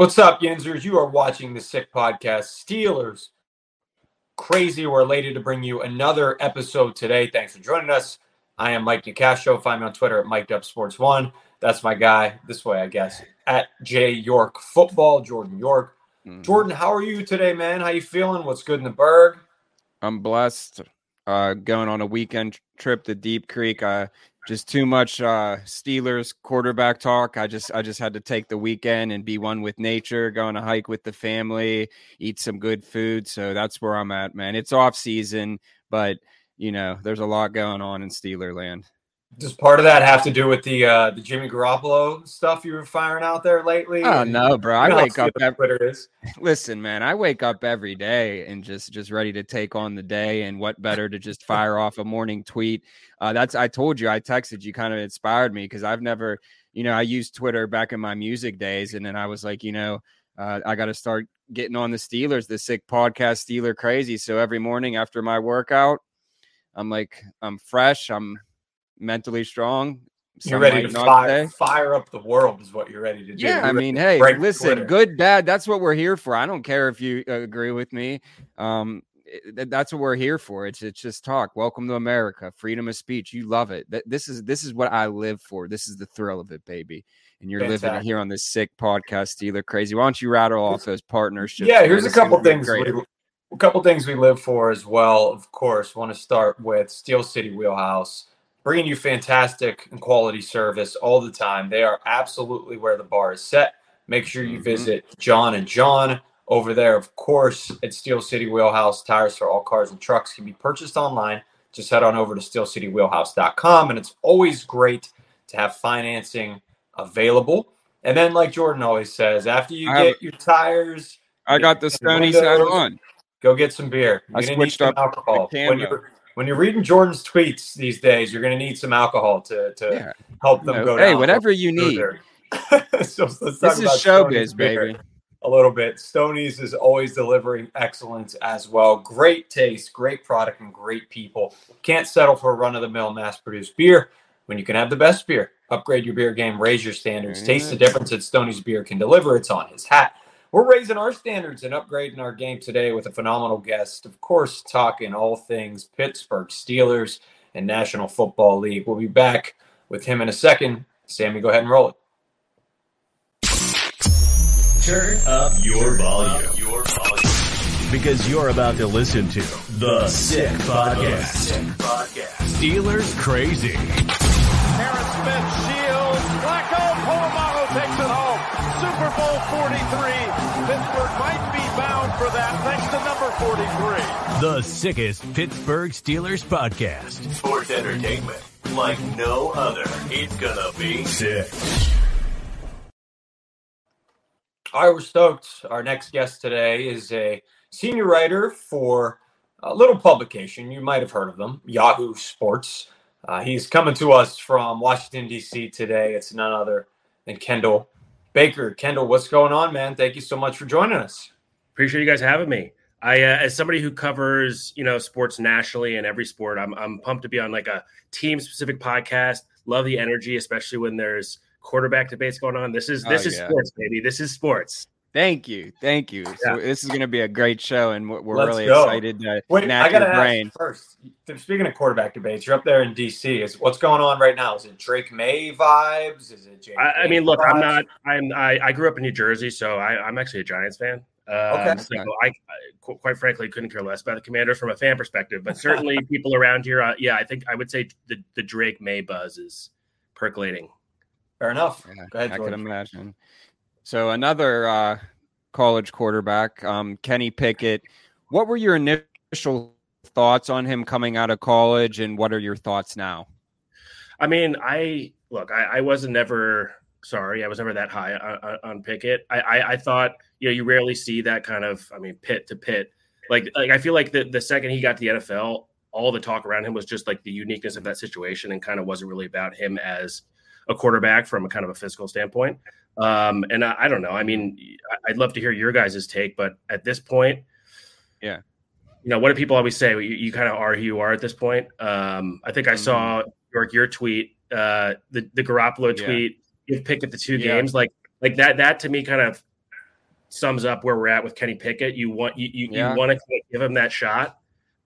What's up, Yinzers? You are watching the Sick Podcast. Steelers crazy. We're elated to bring you another episode today. Thanks for joining us. I am Mike Nicastro. Find me on Twitter at Mike Sports One. That's my guy. This way, I guess. At J York Football, Jordan York. Mm-hmm. Jordan, how are you today, man? How you feeling? What's good in the Burgh? I'm blessed. Uh, going on a weekend trip to Deep Creek. Uh, just too much uh, Steelers quarterback talk. I just I just had to take the weekend and be one with nature, go on a hike with the family, eat some good food. So that's where I'm at, man. It's off season, but you know, there's a lot going on in Steeler land. Does part of that have to do with the uh, the Jimmy Garoppolo stuff you were firing out there lately? Oh no, bro! I wake up. Every, Twitter is. Listen, man, I wake up every day and just just ready to take on the day. And what better to just fire off a morning tweet? Uh, that's I told you, I texted you, kind of inspired me because I've never, you know, I used Twitter back in my music days, and then I was like, you know, uh, I got to start getting on the Steelers, the sick podcast, Steeler crazy. So every morning after my workout, I'm like, I'm fresh. I'm mentally strong. You're ready to fire, fire up the world, is what you're ready to do. Yeah, you're I mean, hey, listen, Twitter. good, bad. That's what we're here for. I don't care if you uh, agree with me. Um, that's what we're here for. It's it's just talk. Welcome to America, freedom of speech. You love it. This is this is what I live for. This is the thrill of it, baby. And you're Fantastic. living here on this sick podcast, Steeler Crazy. Why don't you rattle off those partnerships? Yeah, here's a couple things. We, a couple things we live for as well. Of course, want to start with Steel City Wheelhouse bringing you fantastic and quality service all the time. They are absolutely where the bar is set. Make sure you mm-hmm. visit John and John over there, of course, at Steel City Wheelhouse. Tires for all cars and trucks can be purchased online. Just head on over to steelcitywheelhouse.com. And it's always great to have financing available. And then, like Jordan always says, after you I get have, your tires, I got the Stony side on. Go get some beer. You're I switched up alcohol. When you're, when you're reading Jordan's tweets these days, you're going to need some alcohol to, to yeah. help them go Hey, whatever you need. so this is showbiz, baby. A little bit. Stonies is always delivering excellence as well. Great taste, great product, and great people. Can't settle for a run of the mill mass produced beer when you can have the best beer. Upgrade your beer game, raise your standards. Taste the difference that Stoney's beer can deliver. It's on his hat. We're raising our standards and upgrading our game today with a phenomenal guest. Of course, talking all things Pittsburgh Steelers and National Football League. We'll be back with him in a second. Sammy, go ahead and roll it. Turn up your volume. Your volume. Because you're about to listen to The Sick Podcast. Sick Podcast. Steelers Crazy. Harris Smith Super Bowl 43. Pittsburgh might be bound for that thanks to number 43. The sickest Pittsburgh Steelers podcast. Sports entertainment like no other. It's gonna be sick. All right, we're stoked. Our next guest today is a senior writer for a little publication. You might have heard of them, Yahoo Sports. Uh, he's coming to us from Washington, D.C. today. It's none other than Kendall Baker. Kendall, what's going on, man? Thank you so much for joining us. Appreciate you guys having me. I, uh, as somebody who covers, you know, sports nationally and every sport, I'm, I'm pumped to be on like a team specific podcast. Love the energy, especially when there's quarterback debates going on. This is this oh, is yeah. sports, baby. This is sports. Thank you, thank you. Yeah. So this is going to be a great show, and we're, we're really go. excited to Wait, I gotta brain. first. Speaking of quarterback debates, you're up there in DC. Is what's going on right now? Is it Drake Maye vibes? Is it? I, I, mean, look, vibes? I'm not. I'm. I, I, grew up in New Jersey, so I, am actually a Giants fan. Um, okay. So I, I, quite frankly, couldn't care less about the Commanders from a fan perspective, but certainly people around here, uh, yeah, I think I would say the the Drake Maye buzz is percolating. Fair enough. Yeah, ahead, I can imagine. So another uh, college quarterback, um, Kenny Pickett. What were your initial thoughts on him coming out of college, and what are your thoughts now? I mean, I look, I, I wasn't never sorry, I was never that high on, on Pickett. I, I, I thought you know you rarely see that kind of, I mean, pit to pit. Like, like I feel like the the second he got to the NFL, all the talk around him was just like the uniqueness of that situation, and kind of wasn't really about him as a quarterback from a kind of a physical standpoint. Um, and I, I, don't know. I mean, I'd love to hear your guys' take, but at this point, yeah, you know, what do people always say? You, you kind of are who you are at this point. Um, I think I saw mm-hmm. York your tweet, uh, the the Garoppolo tweet, yeah. give Pickett the two yeah. games, like like that. That to me kind of sums up where we're at with Kenny Pickett. You want you you, yeah. you want to give him that shot,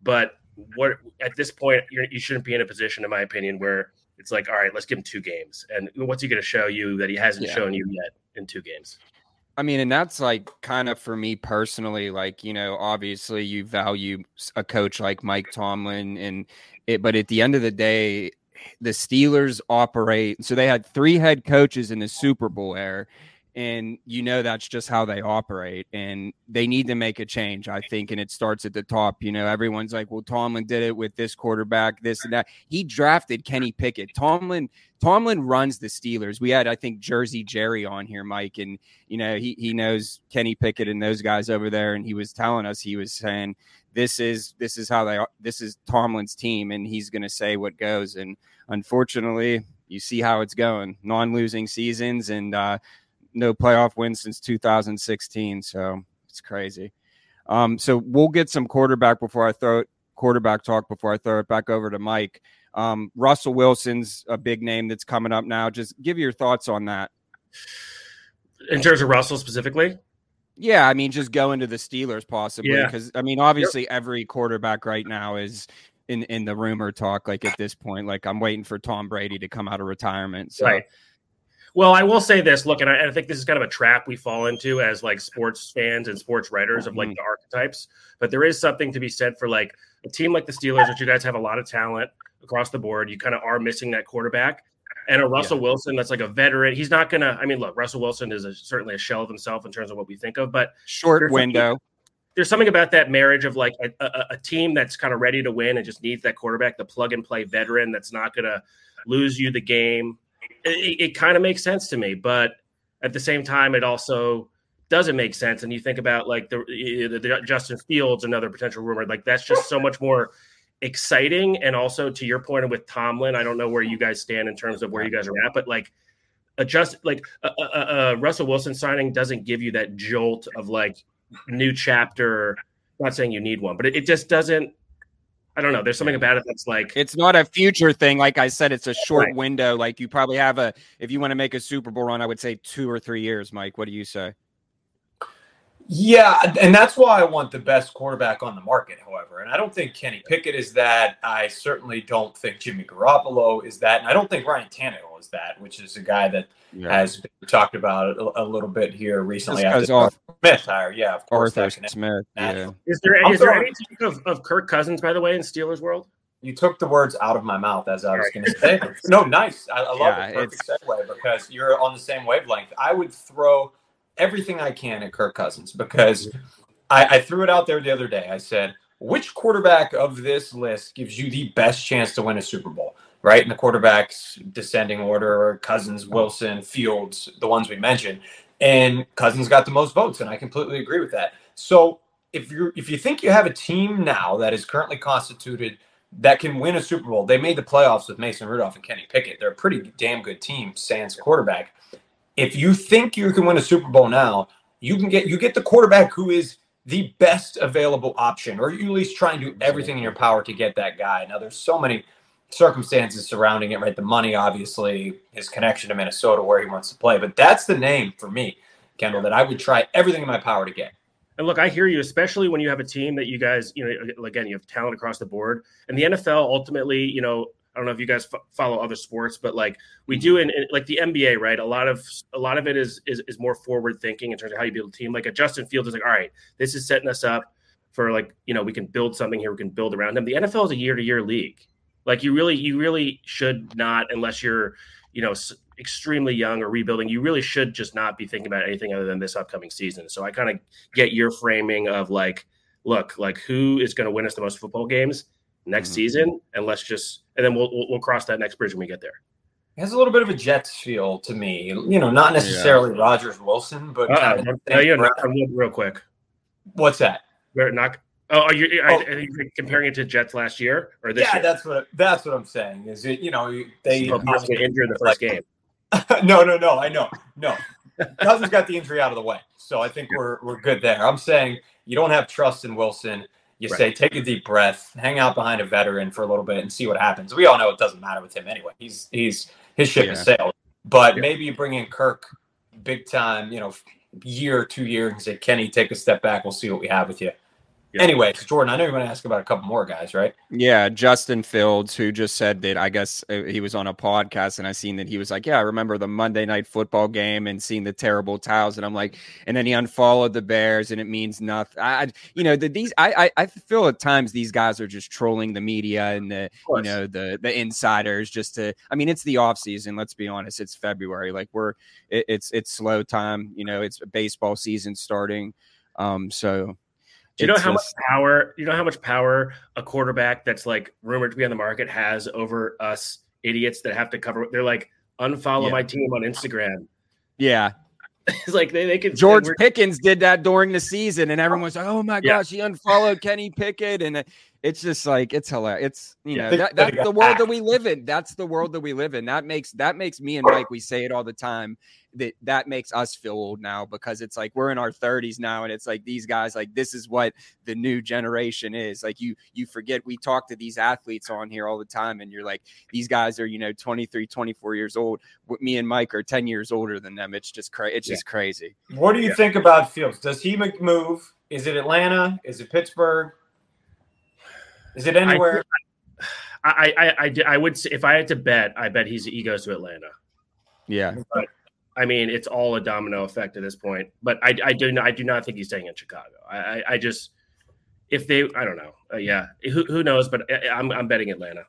but what at this point you're, you should not be in a position, in my opinion, where it's like, all right, let's give him two games, and what's he going to show you that he hasn't yeah. shown you yet in two games? I mean, and that's like kind of for me personally, like, you know, obviously you value a coach like Mike Tomlin and it, but at the end of the day, the Steelers operate. So they had three head coaches in the Super Bowl era and you know that's just how they operate and they need to make a change i think and it starts at the top you know everyone's like well tomlin did it with this quarterback this and that. He drafted kenny pickett. Tomlin tomlin runs the steelers. We had i think jersey jerry on here mike and you know he, he knows kenny pickett and those guys over there and he was telling us he was saying this is this is how they are this is tomlin's team and he's going to say what goes and unfortunately you see how it's going. Non-losing seasons and uh no playoff wins since 2016. So it's crazy. Um, so we'll get some quarterback before I throw it, quarterback talk before I throw it back over to Mike. Um, Russell Wilson's a big name that's coming up now. Just give your thoughts on that. In terms of Russell specifically? Yeah, I mean, just go into the Steelers possibly because yeah. I mean, obviously, yep. every quarterback right now is in in the rumor talk. Like at this point, like I'm waiting for Tom Brady to come out of retirement. So right. Well, I will say this. Look, and I, and I, think this is kind of a trap we fall into as like sports fans and sports writers of like mm-hmm. the archetypes. But there is something to be said for like a team like the Steelers, which you guys have a lot of talent across the board. You kind of are missing that quarterback. And a Russell yeah. Wilson that's like a veteran. He's not gonna. I mean, look, Russell Wilson is a, certainly a shell of himself in terms of what we think of. But short window. There's something about that marriage of like a, a, a team that's kind of ready to win and just needs that quarterback, the plug and play veteran that's not gonna lose you the game it, it kind of makes sense to me, but at the same time, it also doesn't make sense. And you think about like the, the, the Justin Fields, another potential rumor, like that's just so much more exciting. And also to your point with Tomlin, I don't know where you guys stand in terms of where you guys are at, but like adjust like a, a, a Russell Wilson signing doesn't give you that jolt of like new chapter. I'm not saying you need one, but it, it just doesn't I don't know. There's something about it that's like it's not a future thing. Like I said, it's a short right. window. Like you probably have a if you want to make a Super Bowl run, I would say two or three years. Mike, what do you say? Yeah, and that's why I want the best quarterback on the market, however. And I don't think Kenny Pickett is that. I certainly don't think Jimmy Garoppolo is that. And I don't think Ryan Tannehill is that, which is a guy that yeah. has been talked about a, a, little bit here recently Just after Smith hire. Yeah, of course. Arthur Smith. Yeah. Is there, is there any talk of, of Kirk Cousins, by the way, in Steelers world? You took the words out of my mouth as I was going to say. No, nice. I, I love yeah, it. Perfect segue because you're on the same wavelength. I would throw – everything I can at Kirk Cousins because I, I threw it out there the other day. I said, which quarterback of this list gives you the best chance to win a Super Bowl? Right in the quarterbacks descending order: Cousins, Wilson, Fields, the ones we mentioned, and Cousins got the most votes, and I completely agree with that. So if you if you think you have a team now that is currently constituted that can win a Super Bowl, they made the playoffs with Mason Rudolph and Kenny Pickett. They're a pretty damn good team, sans quarterback if you think you can win a Super Bowl now, you can get you get the quarterback who is the best available option, or you at least try and do everything in your power to get that guy. Now, there's so many circumstances surrounding it, right? The money, obviously, his connection to Minnesota, where he wants to play, but that's the name for me, Kendall, that I would try everything in my power to get. And look, I hear you, especially when you have a team that you guys, you know, again, you have talent across the board, and the NFL ultimately, you know, I don't know if you guys f- follow other sports, but like we do mm-hmm. in, in, like the NBA, right? A lot of a lot of it is is, is more forward thinking in terms of how you build a team. Like a Justin Fields is like, all right, this is setting us up for like you know we can build something here, we can build around them. The NFL is a year to year league. Like you really you really should not unless you're you know extremely young or rebuilding. You really should just not be thinking about anything other than this upcoming season. So I kind of get your framing of like, look, like who is going to win us the most football games next mm-hmm. season, and let's just and then we'll, we'll, we'll cross that next bridge when we get there. It has a little bit of a Jets feel to me. You know, not necessarily yeah. Rodgers Wilson, but uh, kind of no, yeah, real quick. What's that? We're not. Oh, are you, oh. Are you comparing it to Jets last year or this yeah, year? that's what that's what I'm saying. Is it you know they so injured the first game? no, no, no. I know, no. Cousins got the injury out of the way, so I think we're we're good there. I'm saying you don't have trust in Wilson. You right. say, take a deep breath, hang out behind a veteran for a little bit, and see what happens. We all know it doesn't matter with him anyway. He's he's his ship yeah. is sailed. But yeah. maybe you bring in Kirk, big time. You know, year, two years, and say, Kenny, take a step back. We'll see what we have with you. Yeah. Anyway, Jordan, I know you're going to ask about a couple more guys, right? Yeah, Justin Fields, who just said that I guess uh, he was on a podcast and I seen that he was like, Yeah, I remember the Monday night football game and seeing the terrible towels. And I'm like, and then he unfollowed the Bears and it means nothing. I, you know, the, these, I, I, I feel at times these guys are just trolling the media and the, you know, the, the insiders just to, I mean, it's the off season. Let's be honest. It's February. Like we're, it, it's, it's slow time. You know, it's baseball season starting. Um, so do you know how just, much power? You know how much power a quarterback that's like rumored to be on the market has over us idiots that have to cover. They're like unfollow yeah. my team on Instagram. Yeah, it's like they, they could. George Pickens did that during the season, and everyone's like, "Oh my yeah. gosh, he unfollowed Kenny Pickett," and uh, it's just like it's hilarious. It's you know that, that's the world that we live in. That's the world that we live in. That makes that makes me and Mike. We say it all the time that that makes us feel old now because it's like we're in our 30s now and it's like these guys like this is what the new generation is like you you forget we talk to these athletes on here all the time and you're like these guys are you know 23 24 years old me and mike are 10 years older than them it's just crazy it's yeah. just crazy what do you yeah. think about fields does he move is it atlanta is it pittsburgh is it anywhere I, I, I, I would say if I had to bet, I bet he's he goes to Atlanta. Yeah, but I mean, it's all a domino effect at this point. But I, I do not, I do not think he's staying in Chicago. I, I, I just, if they, I don't know. Uh, yeah, who, who knows? But I, I'm, I'm betting Atlanta.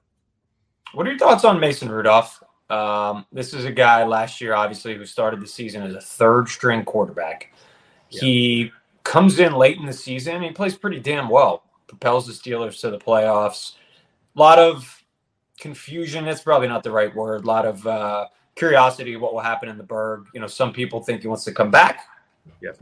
What are your thoughts on Mason Rudolph? Um, this is a guy last year, obviously, who started the season as a third string quarterback. Yeah. He comes in late in the season. He plays pretty damn well. Propels the Steelers to the playoffs. A lot of confusion. That's probably not the right word. A lot of uh, curiosity what will happen in the Burgh. You know, some people think he wants to come back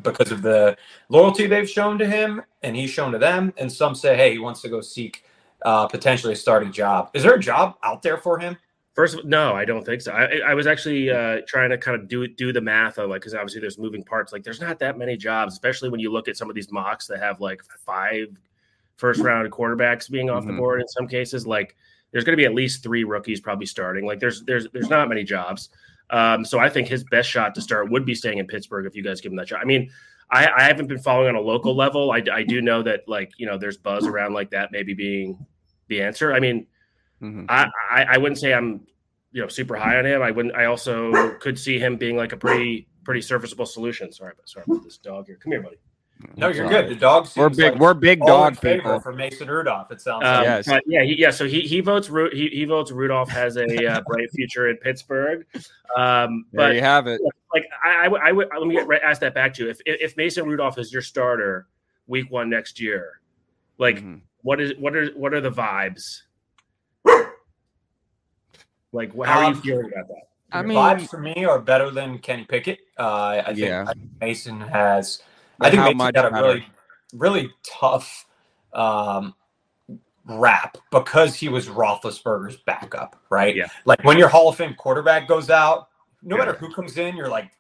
because of the loyalty they've shown to him and he's shown to them. And some say, hey, he wants to go seek uh, potentially a starting job. Is there a job out there for him? First, of all, no, I don't think so. I, I was actually uh, trying to kind of do do the math of like because obviously there's moving parts. Like there's not that many jobs, especially when you look at some of these mocks that have like five first round quarterbacks being off mm-hmm. the board in some cases. Like there's going to be at least three rookies probably starting. Like there's there's there's not many jobs. Um, so I think his best shot to start would be staying in Pittsburgh if you guys give him that shot. I mean, I, I haven't been following on a local level. I, I do know that like you know there's buzz around like that maybe being the answer. I mean, mm-hmm. I, I I wouldn't say I'm you know super high on him. I wouldn't. I also could see him being like a pretty pretty serviceable solution. Sorry, sorry about this dog here. Come here, buddy. No, you're good. The dogs. We're big. Like we're big dog people for Mason Rudolph. It sounds. Um, like. Yes. yeah, he, yeah. So he he votes. He, he votes. Rudolph has a uh, bright future in Pittsburgh. Um, but there you have it. Like I, I would, I would let me get, ask that back to you. If if Mason Rudolph is your starter week one next year, like mm-hmm. what is what are what are the vibes? Like how are you um, feeling about that? I mean, vibes for me are better than Kenny Pickett. Uh, I think yeah. Mason has I think Mason got a really, really tough um, rap because he was Roethlisberger's backup, right? Yeah. Like when your Hall of Fame quarterback goes out, no yeah. matter who comes in, you're like,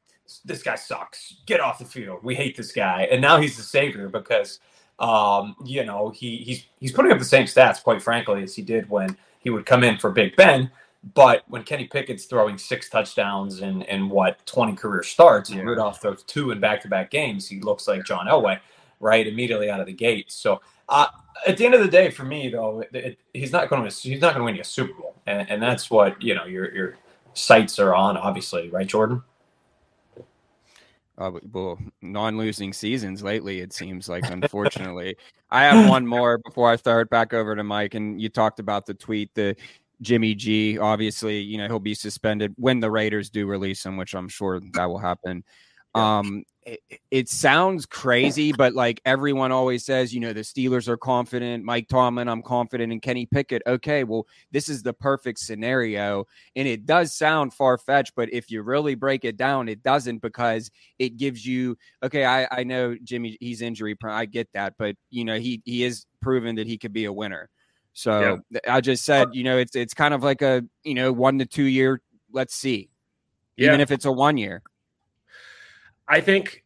this guy sucks. Get off the field. We hate this guy. And now he's the savior because, um, you know, he he's he's putting up the same stats, quite frankly, as he did when he would come in for Big Ben. But when Kenny Pickett's throwing six touchdowns and and what twenty career starts, and Rudolph throws two in back to back games, he looks like John Elway, right, immediately out of the gate. So uh, at the end of the day, for me though, it, it, he's not going to he's not going to win you a Super Bowl, and, and that's what you know your your sights are on, obviously, right, Jordan. Uh, well, non-losing seasons lately, it seems like. Unfortunately, I have one more before I start back over to Mike. And you talked about the tweet, the Jimmy G. Obviously, you know, he'll be suspended when the Raiders do release him, which I'm sure that will happen. Um, it, it, sounds crazy, but like everyone always says, you know, the Steelers are confident. Mike Tomlin, I'm confident in Kenny Pickett. Okay, well, this is the perfect scenario. And it does sound far fetched, but if you really break it down, it doesn't because it gives you, okay, I, I know Jimmy, he's injury prone. I get that, but, you know, he, he is proven that he could be a winner. So yeah. I just said, you know, it's it's kind of like a you know one to two year. Let's see, yeah. even if it's a one year. I think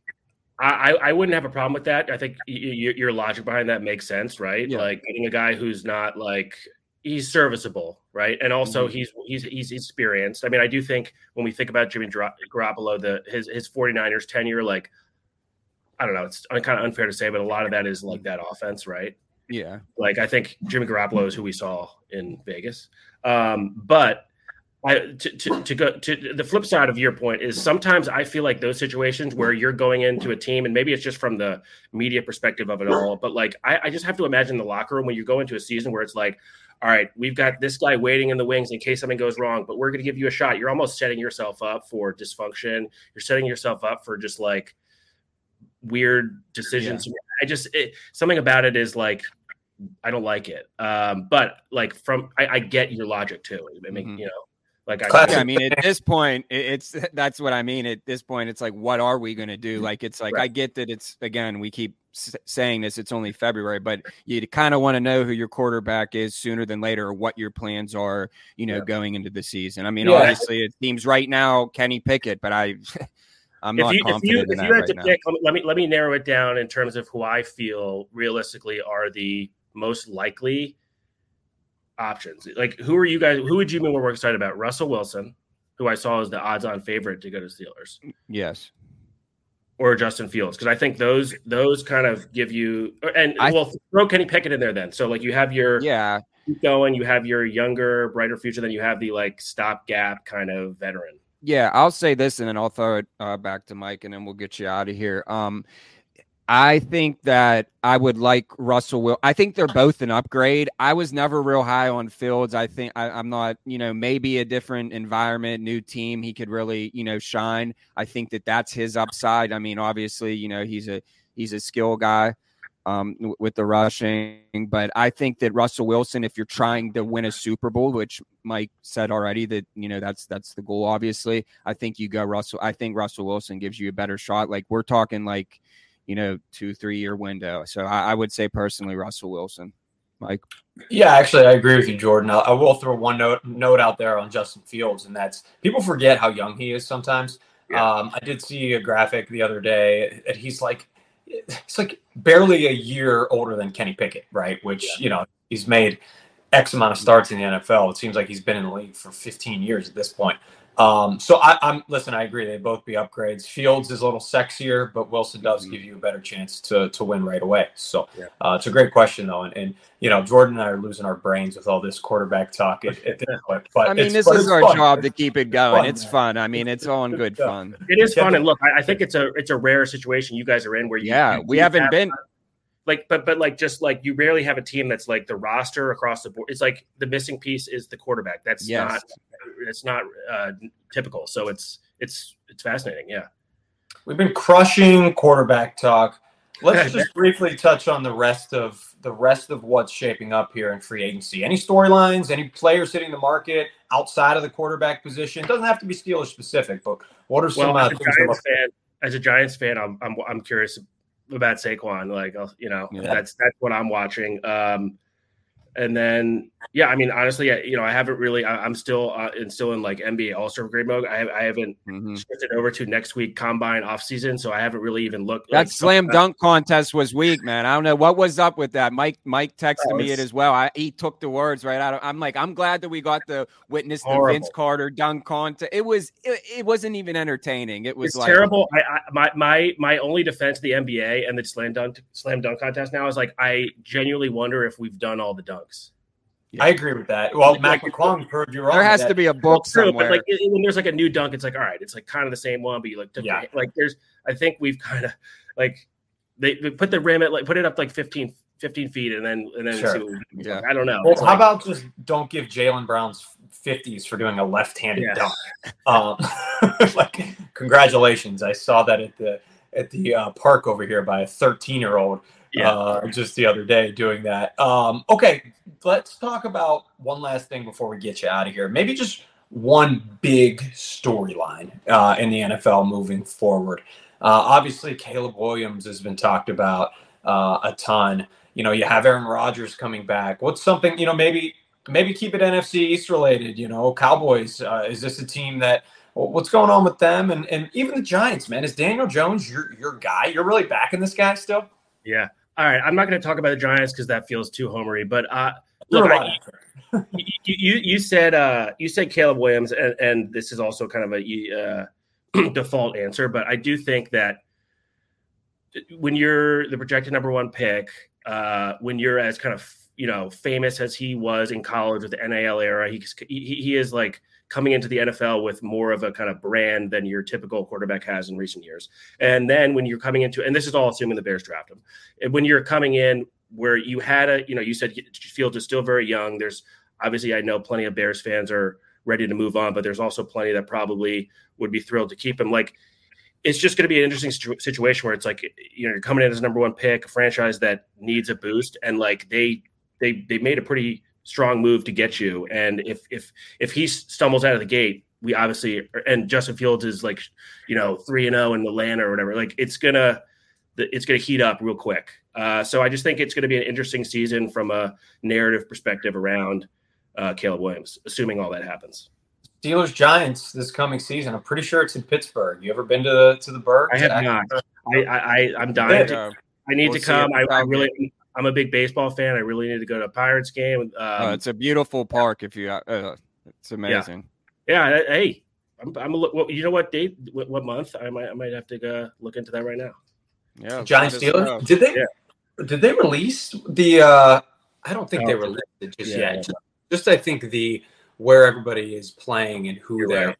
I, I wouldn't have a problem with that. I think your logic behind that makes sense, right? Yeah. Like getting a guy who's not like he's serviceable, right? And also mm-hmm. he's he's he's experienced. I mean, I do think when we think about Jimmy Garoppolo, the his his 49ers tenure, like I don't know. It's kind of unfair to say, but a lot of that is like that offense, right? Yeah. Like I think Jimmy Garoppolo is who we saw in Vegas. Um, but I, to, to, to, go to the flip side of your point is sometimes I feel like those situations where you're going into a team and maybe it's just from the media perspective of it all, but like I, I just have to imagine the locker room when you go into a season where it's like, all right, we've got this guy waiting in the wings in case something goes wrong, but we're going to give you a shot. You're almost setting yourself up for dysfunction. You're setting yourself up for just like weird decisions. Yeah. I just it, something about it is like I don't like it. Um, but like from I, I, get your logic too. I mean, mm-hmm. you know, like I, yeah, I mean, at this point, it's that's what I mean. At this point, it's like, what are we going to do? Like, it's like right. I get that it's again, we keep saying this. It's only February, but you kind of want to know who your quarterback is sooner than later, or what your plans are. You know, yeah. going into the season. I mean, yeah. obviously, it seems right now Kenny Pickett, but I. I'm if not you, confident if you, if you had right to now. pick, let me let me narrow it down in terms of who I feel realistically are the most likely options. Like, who are you guys? Who would you be more excited about? Russell Wilson, who I saw as the odds-on favorite to go to Steelers. Yes. Or Justin Fields, because I think those those kind of give you and I, well throw Kenny Pickett in there then. So like you have your yeah going, you have your younger, brighter future, then you have the like stopgap kind of veteran. Yeah, I'll say this and then I'll throw it uh, back to Mike and then we'll get you out of here. Um, I think that I would like Russell Will. I think they're both an upgrade. I was never real high on Fields. I think I, am not, you know, maybe a different environment, new team. He could really, you know, shine. I think that that's his upside. I mean, obviously, you know, he's a he's a skill guy um, with the rushing, but I think that Russell Wilson, if you're trying to win a Super Bowl, which Mike said already, that you know that's that's the goal. Obviously, I think you go Russell. I think Russell Wilson gives you a better shot. Like we're talking like you know, two, three year window. So I, I would say personally, Russell Wilson. Mike. Yeah, actually, I agree with you, Jordan. I, I will throw one note note out there on Justin Fields, and that's people forget how young he is sometimes. Yeah. Um, I did see a graphic the other day that he's like it's like barely a year older than Kenny Pickett, right? Which yeah. you know he's made X amount of starts in the NFL. It seems like he's been in the league for 15 years at this point. Um, so I, am listen. I agree. They both be upgrades. Fields is a little sexier, but Wilson does mm-hmm. give you a better chance to to win right away. So yeah. uh, it's a great question though, and, and you know Jordan and I are losing our brains with all this quarterback talk at, at this point. But I mean, this is our fun. job to keep it going. Fun, it's fun. I mean, it's all in good fun. It is fun, and look, I, I, think it's a it's a rare situation you guys are in where you yeah you, we haven't have, been like but but like just like you rarely have a team that's like the roster across the board. It's like the missing piece is the quarterback. That's yes. not it's not uh, typical. So it's it's it's fascinating. Yeah, we've been crushing quarterback talk. Let's just briefly touch on the rest of the rest of what's shaping up here in free agency. Any storylines? Any players hitting the market outside of the quarterback position? It doesn't have to be Steelers specific, but what are some well, as, a Giants fan, as a Giants fan, I'm, I'm I'm curious about Saquon. Like, you know, yeah. that's that's what I'm watching. Um, and then yeah, I mean honestly, I, you know, I haven't really. I, am still uh, in still in like NBA All Star grade mode. I, I haven't mm-hmm. shifted over to next week combine off season, so I haven't really even looked. That like, slam dunk contest was weak, man. I don't know what was up with that. Mike Mike texted oh, me it as well. I he took the words right out of. I'm like, I'm glad that we got to witness the horrible. Vince Carter dunk contest. It was it, it wasn't even entertaining. It was like, terrible. I, I, my my my only defense of the NBA and the slam dunk slam dunk contest now is like I genuinely wonder if we've done all the dunks. Yeah. I agree with that. Well, Mac McClung proved you wrong. There has to be a book true, somewhere. But like when there's like a new dunk, it's like all right, it's like kind of the same one, but you like yeah. like there's. I think we've kind of like they, they, put the rim at like put it up like 15, 15 feet, and then and then sure. yeah. I don't know. Well, how like, about just don't give Jaylen Brown's fifties for doing a left-handed yeah. dunk? Um, like congratulations! I saw that at the at the uh, park over here by a thirteen-year-old yeah. Uh, just the other day doing that. Um, okay, let's talk about one last thing before we get you out of here. Maybe just one big storyline uh, in the NFL moving forward. Uh, obviously, Caleb Williams has been talked about uh, a ton. You know, you have Aaron Rodgers coming back. What's something you know? Maybe maybe keep it NFC East related. You know, Cowboys. Uh, is this a team that? What's going on with them and, and even the Giants, man? Is Daniel Jones your your guy? You're really backing this guy still? Yeah, all right, I'm not going to talk about the Giants because that feels too homery. But uh, look, I, you, you, you said uh, you said Caleb Williams, and, and this is also kind of a uh, default answer, but I do think that when you're the projected number one pick, uh, when you're as kind of you know famous as he was in college with the NIL era, he he, he is like coming into the NFL with more of a kind of brand than your typical quarterback has in recent years. And then when you're coming into, and this is all assuming the Bears draft him, when you're coming in where you had a, you know, you said Fields is still very young. There's obviously I know plenty of Bears fans are ready to move on, but there's also plenty that probably would be thrilled to keep him. Like it's just going to be an interesting situation where it's like you know you're coming in as number one pick, a franchise that needs a boost, and like they they they made a pretty strong move to get you. And if if if he stumbles out of the gate, we obviously and Justin Fields is like you know three and zero oh in Atlanta or whatever. Like it's gonna it's gonna heat up real quick. Uh, so I just think it's going to be an interesting season from a narrative perspective around uh, Caleb Williams, assuming all that happens. Steelers Giants this coming season. I'm pretty sure it's in Pittsburgh. You ever been to the to the Burgh? I have not. I, I I'm dying. To, I need we'll to come. I, I, really. I'm a big baseball fan. I really need to go to a Pirates game. Oh, um, it's a beautiful park. If you, uh, it's amazing. Yeah. yeah hey, I'm. I'm a, you know what date? What, what, month? I might. I might have to go look into that right now. Yeah. Giants Steelers. Did they? Yeah. Did they release the? uh I don't think oh, they released it just yeah, yet. Just, just I think the where everybody is playing and who You're they're. Right.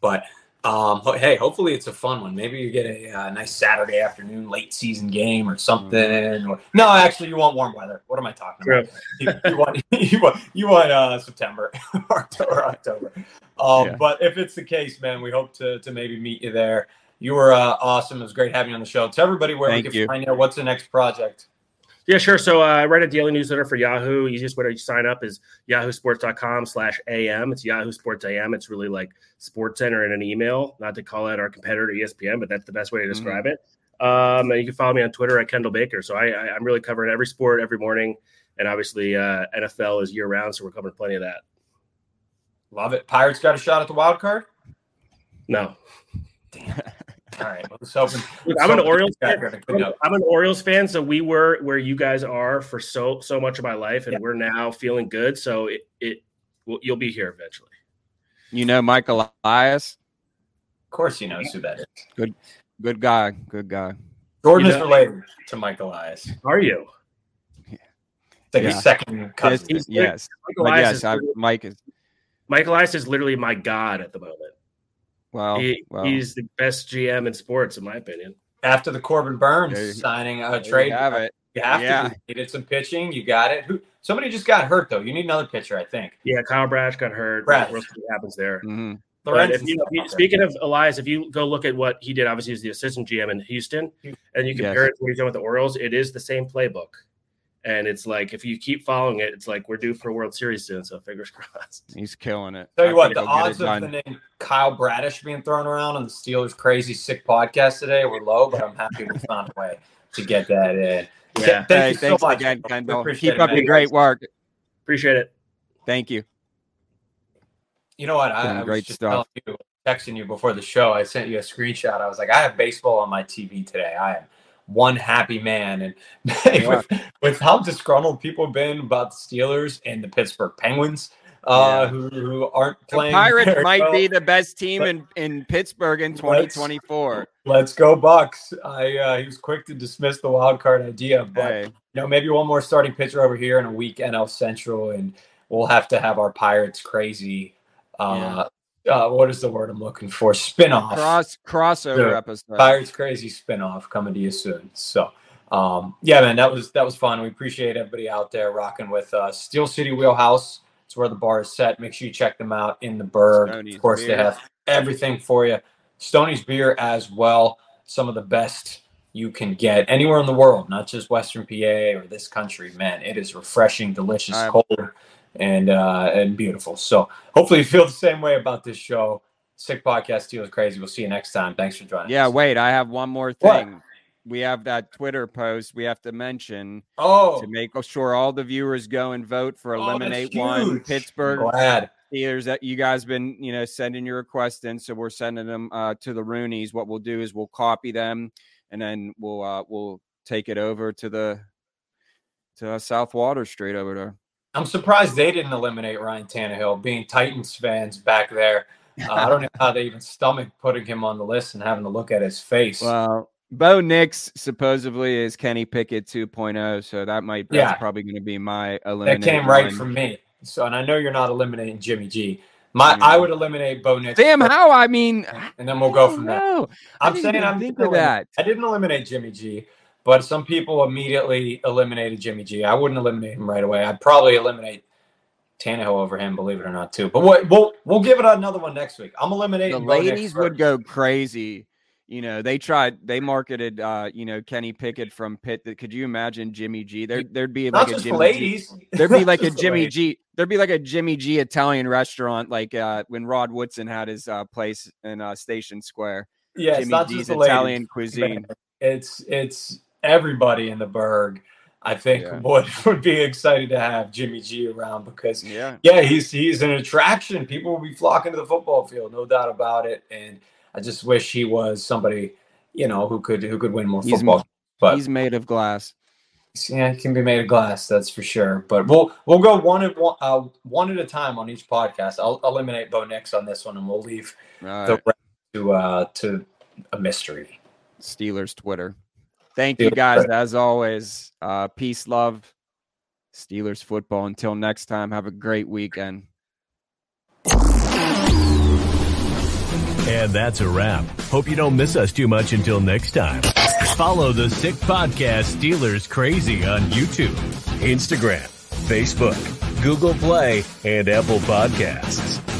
But um, hey, hopefully it's a fun one. Maybe you get a, uh, nice Saturday afternoon, late season game or something. Mm-hmm. Or, no, actually, you want warm weather. What am I talking about? you, you, want you want you want uh, September or October. Um, yeah. But if it's the case, man, we hope to to maybe meet you there. You were uh, awesome. It was great having you on the show. Tell everybody where Thank we can you. find you. What's the next project? Yeah, sure. So uh, I write a daily newsletter for Yahoo. Easiest way to sign up is yahoosports.com slash AM. It's Yahoo Sports AM. It's really like Sports Center in an email, not to call out our competitor ESPN, but that's the best way to describe mm-hmm. it. Um, and you can follow me on Twitter at Kendall Baker. So I, I, am really covering every sport every morning. And obviously, uh, NFL is year round. So we're covering plenty of that. Love it. Pirates got a shot at the wild card? No. Damn. All right. Well, let's open. I'm an Orioles fan. I'm an Orioles fan, so we were where you guys are for so so much of my life, and yeah. we're now feeling good. So it, it well, you'll be here eventually. You know Michael Elias. Of course, he knows who that is. Good, good guy. Good guy. Jordan you know, is related to Michael Elias. Are you? It's like yeah. a second cousin. Yes, yes. Michael yes, is I, Mike is. Michael Elias is literally my god at the moment. Wow. He, He's the best GM in sports, in my opinion. After the Corbin Burnes you, signing a trade, you have it. You have yeah. to. You did some pitching. You got it. Who? Somebody just got hurt though. You need another pitcher, I think. Yeah, Kyle Bradish got hurt. Bradish. What happens there? Mm-hmm. If you, speaking of Elias, if you go look at what he did, obviously he's the assistant GM in Houston, and you compare yes. it to what he's done with the Orioles, it is the same playbook. And it's like if you keep following it, it's like we're due for a World Series soon. So fingers crossed. He's killing it. Tell you I what, the odds of the name Kyle Bradish being thrown around on the Steelers Crazy Sick podcast today were low, but I'm happy we found a way to get that in. Yeah. Thank hey, you thanks so much. again, Kendall. Keep up the great work. Appreciate it. Thank you. You know what? I, I great stuff. You, texting you before the show. I sent you a screenshot. I was like, I have baseball on my TV today. I am one happy man. And yeah. with, with, how disgruntled people have been about the Steelers and the Pittsburgh Penguins, uh, yeah. who, who aren't playing. The Pirates might well, be the best team in, in Pittsburgh in 2024. Let's, let's go Bucs. I uh, he was quick to dismiss the wild card idea, but hey. you know maybe one more starting pitcher over here in a weak NL Central, and we'll have to have our Pirates crazy uh, uh, what is the word I'm looking for? Spinoff. Cross crossover the episode. Pirates Crazy spinoff coming to you soon. So um, yeah, man, that was that was fun. We appreciate everybody out there rocking with us. Steel City Wheelhouse. It's where the bar is set. Make sure you check them out in the Burgh. Stoney's of course, beer. they have everything for you. Stoney's beer as well. Some of the best you can get anywhere in the world, not just Western PA or this country. Man, it is refreshing, delicious, cold and uh, and beautiful. So hopefully you feel the same way about this show. Sick podcast, Steelers crazy. We'll see you next time. Thanks for joining. Yeah, us. wait, I have one more thing. What? We have that Twitter post we have to mention. Oh, to make sure all the viewers go and vote for oh, Eliminate One Pittsburgh. Glad. Theaters that you guys been you know sending your requests in, so we're sending them uh, to the Rooneys. What we'll do is we'll copy them, and then we'll uh, we'll take it over to the to South Water Street over there. I'm surprised they didn't eliminate Ryan Tannehill, being Titans fans back there. Uh, I don't know how they even stomach putting him on the list and having to look at his face. Well, Bo Nix supposedly is Kenny Pickett 2.0, so that might that's yeah. probably going to be my elimination. That came right from me. So, and I know you're not eliminating Jimmy G. My, I would eliminate Bo Nix. Damn, how? I mean, and then we'll go from there. I'm saying I'm think of that. I didn't eliminate Jimmy G, but some people immediately eliminated Jimmy G. I wouldn't eliminate him right away. I'd probably eliminate Tannehill over him, believe it or not, too. But we'll we'll, we'll give it another one next week. I'm eliminating. The ladies would go crazy you know, they tried, they marketed, uh, you know, Kenny Pickett from Pitt. Could you imagine Jimmy G? There, there'd be like Not a Jimmy ladies. G. There'd be like a Jimmy G. There'd be like a Jimmy G Italian restaurant, like uh, when Rod Woodson had his uh, place in uh, Station Square. Yeah, Jimmy it's G's Italian cuisine. It's it's everybody in the Burgh. I think yeah. would would be excited to have Jimmy G around because yeah, yeah, he's he's an attraction. People will be flocking to the football field, no doubt about it. And I just wish he was somebody, you know, who could who could win more he's, football. But he's made of glass. Yeah, he can be made of glass, that's for sure. But we'll we'll go one at one, uh, one at a time on each podcast. I'll eliminate Bo Nix on this one, and we'll leave right. the rest to uh, to a mystery. Steelers Twitter. Thank Steelers you guys as always. Uh, peace, love, Steelers football. Until next time, have a great weekend. And that's a wrap. Hope you don't miss us too much until next time. Follow the Sick Podcast Steelers Crazy on YouTube, Instagram, Facebook, Google Play, and Apple Podcasts.